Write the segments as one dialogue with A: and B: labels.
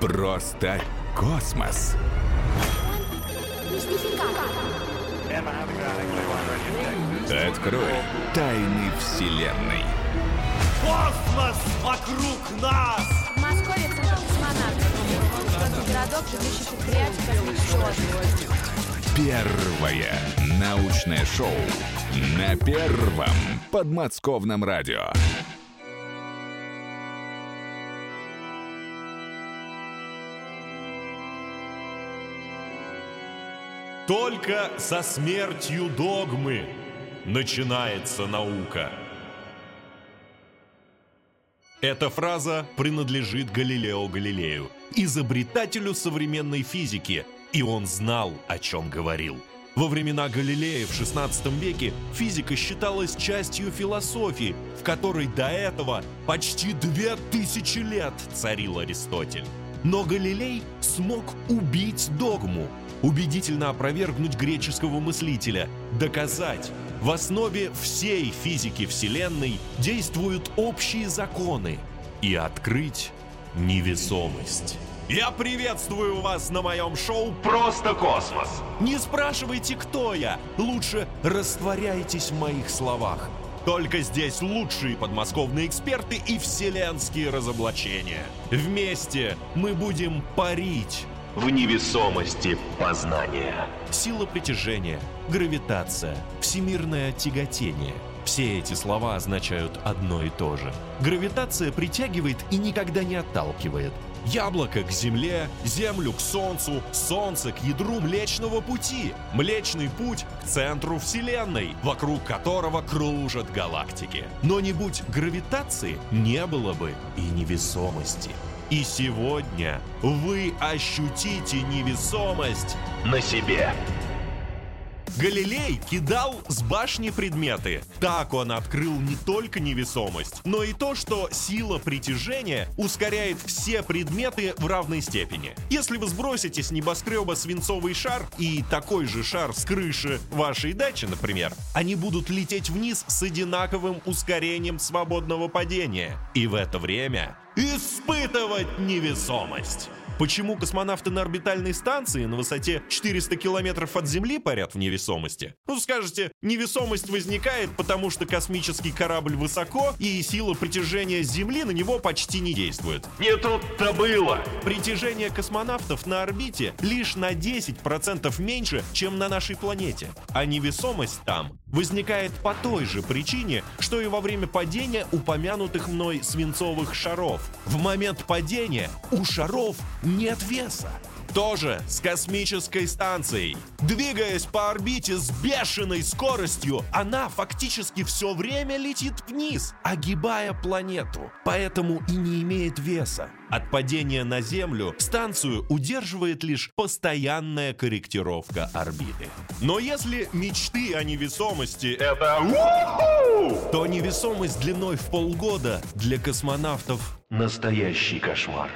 A: Просто космос. Открой тайны Вселенной.
B: Космос вокруг нас!
C: В Москве центр космонавтов. Городок, отдыха.
A: Первое научное шоу на первом подмосковном радио.
B: Только со смертью догмы начинается наука. Эта фраза принадлежит Галилео Галилею, изобретателю современной физики, и он знал, о чем говорил. Во времена Галилея в XVI веке физика считалась частью философии, в которой до этого почти две тысячи лет царил Аристотель. Но Галилей смог убить догму, убедительно опровергнуть греческого мыслителя, доказать, в основе всей физики Вселенной действуют общие законы и открыть невесомость. Я приветствую вас на моем шоу «Просто космос». Не спрашивайте, кто я, лучше растворяйтесь в моих словах. Только здесь лучшие подмосковные эксперты и вселенские разоблачения. Вместе мы будем парить
D: в невесомости познания.
B: Сила притяжения, гравитация, всемирное тяготение. Все эти слова означают одно и то же. Гравитация притягивает и никогда не отталкивает. Яблоко к Земле, Землю к Солнцу, Солнце к ядру Млечного Пути, Млечный Путь к центру Вселенной, вокруг которого кружат галактики. Но не будь гравитации, не было бы и невесомости. И сегодня вы ощутите невесомость
D: на себе.
B: Галилей кидал с башни предметы. Так он открыл не только невесомость, но и то, что сила притяжения ускоряет все предметы в равной степени. Если вы сбросите с небоскреба свинцовый шар и такой же шар с крыши вашей дачи, например, они будут лететь вниз с одинаковым ускорением свободного падения. И в это время испытывать невесомость. Почему космонавты на орбитальной станции на высоте 400 километров от Земли парят в невесомости? Ну, скажете, невесомость возникает, потому что космический корабль высоко, и сила притяжения Земли на него почти не действует.
D: Не тут-то было!
B: Притяжение космонавтов на орбите лишь на 10% меньше, чем на нашей планете. А невесомость там возникает по той же причине, что и во время падения упомянутых мной свинцовых шаров. В момент падения у шаров нет веса. Тоже с космической станцией. Двигаясь по орбите с бешеной скоростью, она фактически все время летит вниз, огибая планету, поэтому и не имеет веса. От падения на Землю станцию удерживает лишь постоянная корректировка орбиты. Но если мечты о невесомости это то невесомость длиной в полгода для космонавтов
D: Настоящий кошмар.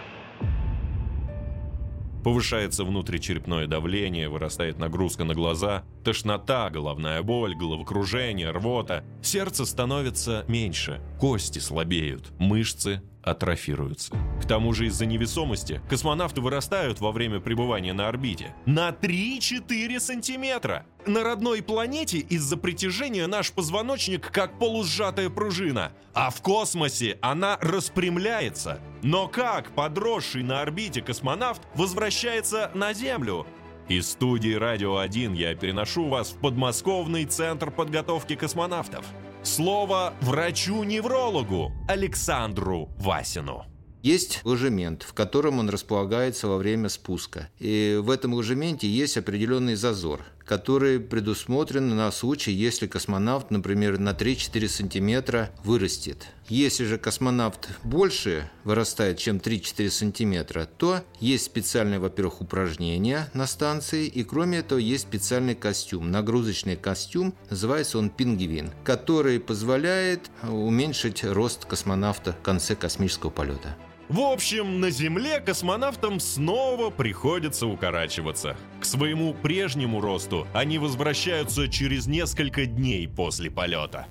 B: Повышается внутричерепное давление, вырастает нагрузка на глаза, тошнота, головная боль, головокружение, рвота. Сердце становится меньше, кости слабеют, мышцы атрофируются. К тому же из-за невесомости космонавты вырастают во время пребывания на орбите на 3-4 сантиметра. На родной планете из-за притяжения наш позвоночник как полусжатая пружина, а в космосе она распрямляется. Но как подросший на орбите космонавт возвращается на Землю? Из студии «Радио 1» я переношу вас в подмосковный центр подготовки космонавтов. Слово врачу-неврологу Александру Васину.
E: Есть ложемент, в котором он располагается во время спуска. И в этом ложементе есть определенный зазор, который предусмотрен на случай, если космонавт, например, на 3-4 сантиметра вырастет. Если же космонавт больше вырастает, чем 3-4 сантиметра, то есть специальное, во-первых, упражнение на станции, и кроме этого есть специальный костюм, нагрузочный костюм, называется он пингвин, который позволяет уменьшить рост космонавта в конце космического полета.
B: В общем, на Земле космонавтам снова приходится укорачиваться. К своему прежнему росту они возвращаются через несколько дней после полета.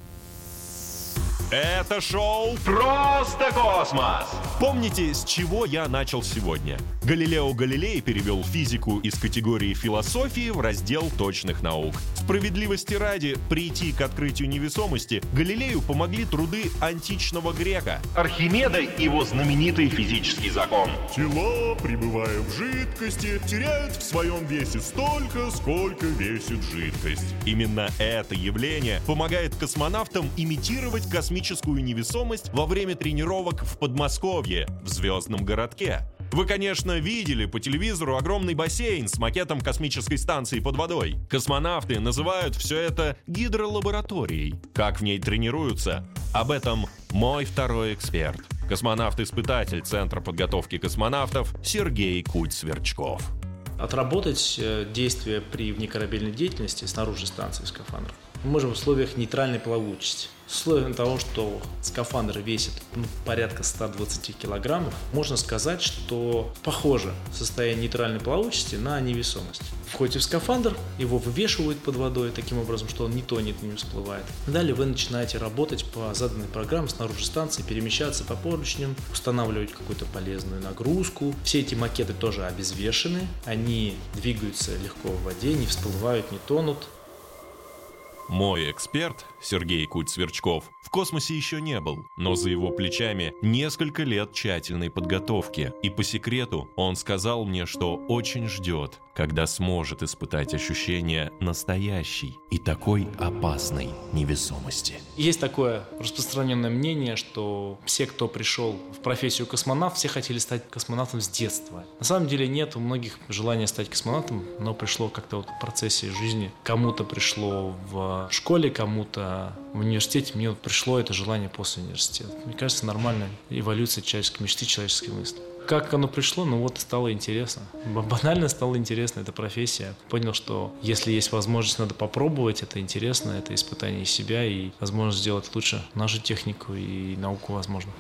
B: Это шоу
D: Просто космос!
B: Помните, с чего я начал сегодня? Галилео Галилей перевел физику из категории философии в раздел точных наук. Справедливости ради, прийти к открытию невесомости Галилею помогли труды античного грека.
D: Архимеда и его знаменитый физический закон.
B: Тела, пребывая в жидкости, теряют в своем весе столько, сколько весит жидкость. Именно это явление помогает космонавтам имитировать космическую невесомость во время тренировок в Подмосковье, в звездном городке. Вы, конечно, видели по телевизору огромный бассейн с макетом космической станции под водой. Космонавты называют все это гидролабораторией. Как в ней тренируются? Об этом мой второй эксперт. Космонавт-испытатель Центра подготовки космонавтов Сергей Куть-Сверчков.
F: Отработать э, действия при внекорабельной деятельности снаружи станции скафандров мы можем в условиях нейтральной плавучести. С условием того, что скафандр весит ну, порядка 120 килограммов, можно сказать, что похоже состояние нейтральной плавучести на невесомость. Входите в скафандр, его вывешивают под водой таким образом, что он не тонет, не всплывает. Далее вы начинаете работать по заданной программе снаружи станции, перемещаться по поручням, устанавливать какую-то полезную нагрузку. Все эти макеты тоже обезвешены, они двигаются легко в воде, не всплывают, не тонут.
B: Мой эксперт, Сергей Куть-Сверчков, в космосе еще не был, но за его плечами несколько лет тщательной подготовки. И по секрету он сказал мне, что очень ждет, когда сможет испытать ощущение настоящей и такой опасной невесомости.
F: Есть такое распространенное мнение, что все, кто пришел в профессию космонавт, все хотели стать космонавтом с детства. На самом деле нет у многих желания стать космонавтом, но пришло как-то вот в процессе жизни. Кому-то пришло в школе, кому-то в университете. Мне вот пришло это желание после университета. Мне кажется, нормальная эволюция человеческой мечты, человеческой мысли как оно пришло, ну вот стало интересно. Банально стало интересно эта профессия. Понял, что если есть возможность, надо попробовать, это интересно, это испытание себя и возможность сделать лучше нашу технику и науку возможно.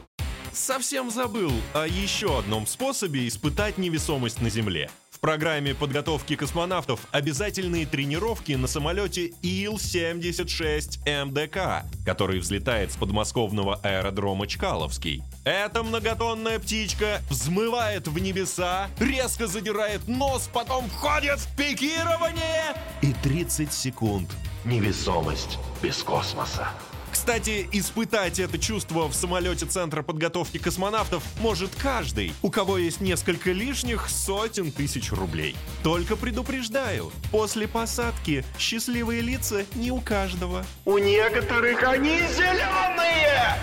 B: Совсем забыл о еще одном способе испытать невесомость на Земле. Программе подготовки космонавтов обязательные тренировки на самолете Ил-76 МДК, который взлетает с подмосковного аэродрома Чкаловский. Эта многотонная птичка взмывает в небеса, резко задирает нос, потом входит в пикирование и 30 секунд.
D: Невесомость без космоса.
B: Кстати, испытать это чувство в самолете Центра подготовки космонавтов может каждый, у кого есть несколько лишних сотен тысяч рублей. Только предупреждаю, после посадки счастливые лица не у каждого.
D: У некоторых они зеленые!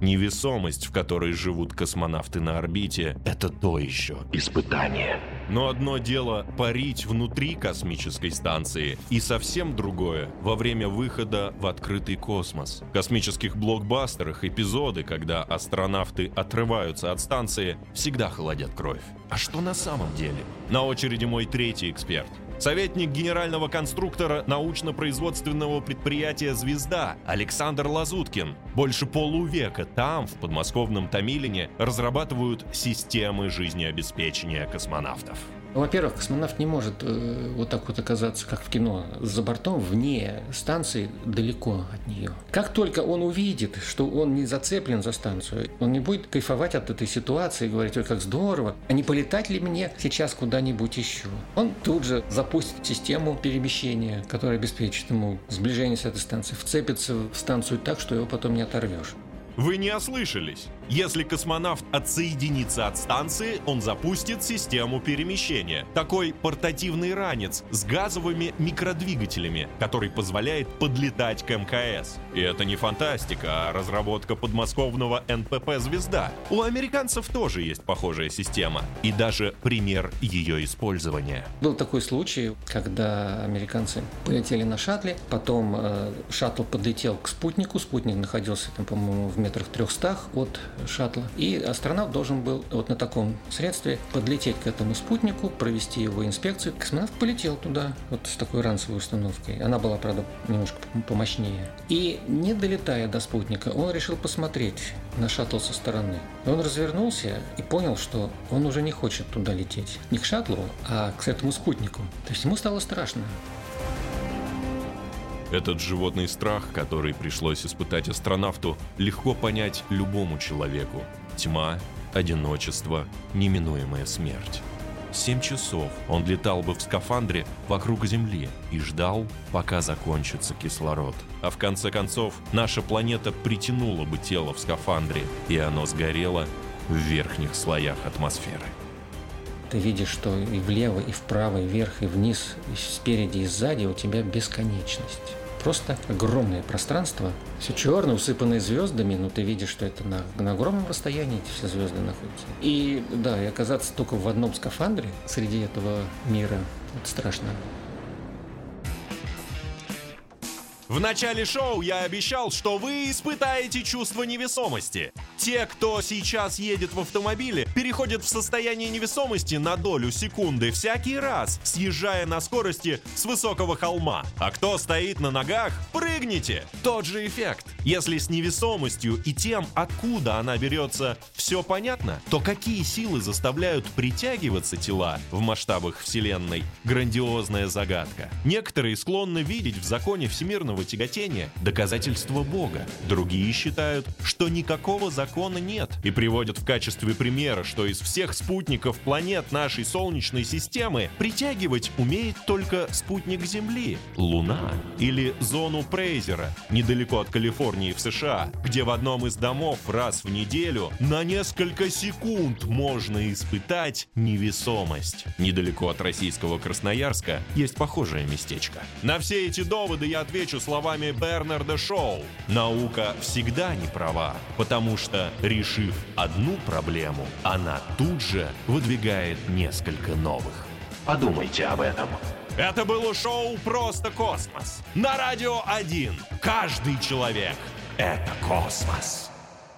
B: Невесомость, в которой живут космонавты на орбите, это то еще.
D: Испытание.
B: Но одно дело парить внутри космической станции, и совсем другое во время выхода в открытый космос. В космических блокбастерах эпизоды, когда астронавты отрываются от станции, всегда холодят кровь. А что на самом деле? На очереди мой третий эксперт. Советник генерального конструктора научно-производственного предприятия «Звезда» Александр Лазуткин. Больше полувека там, в подмосковном Томилине, разрабатывают системы жизнеобеспечения космонавтов.
G: Во-первых, космонавт не может э, вот так вот оказаться, как в кино, за бортом, вне станции, далеко от нее. Как только он увидит, что он не зацеплен за станцию, он не будет кайфовать от этой ситуации, говорить, ой, как здорово, а не полетать ли мне сейчас куда-нибудь еще? Он тут же запустит систему перемещения, которая обеспечит ему сближение с этой станцией, вцепится в станцию так, что его потом не оторвешь.
B: Вы не ослышались. Если космонавт отсоединится от станции, он запустит систему перемещения. Такой портативный ранец с газовыми микродвигателями, который позволяет подлетать к МКС. И это не фантастика, а разработка подмосковного НПП «Звезда». У американцев тоже есть похожая система. И даже пример ее использования.
G: Был такой случай, когда американцы полетели на шаттле, потом э, шаттл подлетел к спутнику, спутник находился там, по-моему, в метрах трехстах от шаттла. И астронавт должен был вот на таком средстве подлететь к этому спутнику, провести его инспекцию. Космонавт полетел туда вот с такой ранцевой установкой. Она была, правда, немножко помощнее. И не долетая до спутника, он решил посмотреть на шаттл со стороны. Он развернулся и понял, что он уже не хочет туда лететь. Не к шаттлу, а к этому спутнику. То есть ему стало страшно.
B: Этот животный страх, который пришлось испытать астронавту, легко понять любому человеку. Тьма, одиночество, неминуемая смерть. Семь часов он летал бы в скафандре вокруг Земли и ждал, пока закончится кислород. А в конце концов, наша планета притянула бы тело в скафандре, и оно сгорело в верхних слоях атмосферы.
G: Ты видишь, что и влево, и вправо, и вверх, и вниз, и спереди, и сзади у тебя бесконечность. Просто огромное пространство, все черное, усыпанное звездами, но ты видишь, что это на, на огромном расстоянии эти все звезды находятся. И да, и оказаться только в одном скафандре среди этого мира, это страшно.
B: В начале шоу я обещал, что вы испытаете чувство невесомости. Те, кто сейчас едет в автомобиле, переходят в состояние невесомости на долю секунды всякий раз, съезжая на скорости с высокого холма. А кто стоит на ногах, прыгните! Тот же эффект. Если с невесомостью и тем, откуда она берется, все понятно, то какие силы заставляют притягиваться тела в масштабах Вселенной? Грандиозная загадка. Некоторые склонны видеть в законе всемирного тяготения доказательство Бога. Другие считают, что никакого закона нет и приводят в качестве примера, что из всех спутников планет нашей Солнечной системы притягивать умеет только спутник Земли, Луна или зону Прейзера, недалеко от Калифорнии в США, где в одном из домов раз в неделю на несколько секунд можно испытать невесомость. Недалеко от российского Красноярска есть похожее местечко. На все эти доводы я отвечу словами Бернарда Шоу. Наука всегда не права, потому что, решив одну проблему, она тут же выдвигает несколько новых.
D: Подумайте об этом.
B: Это было шоу «Просто космос» на Радио 1. Каждый человек — это космос.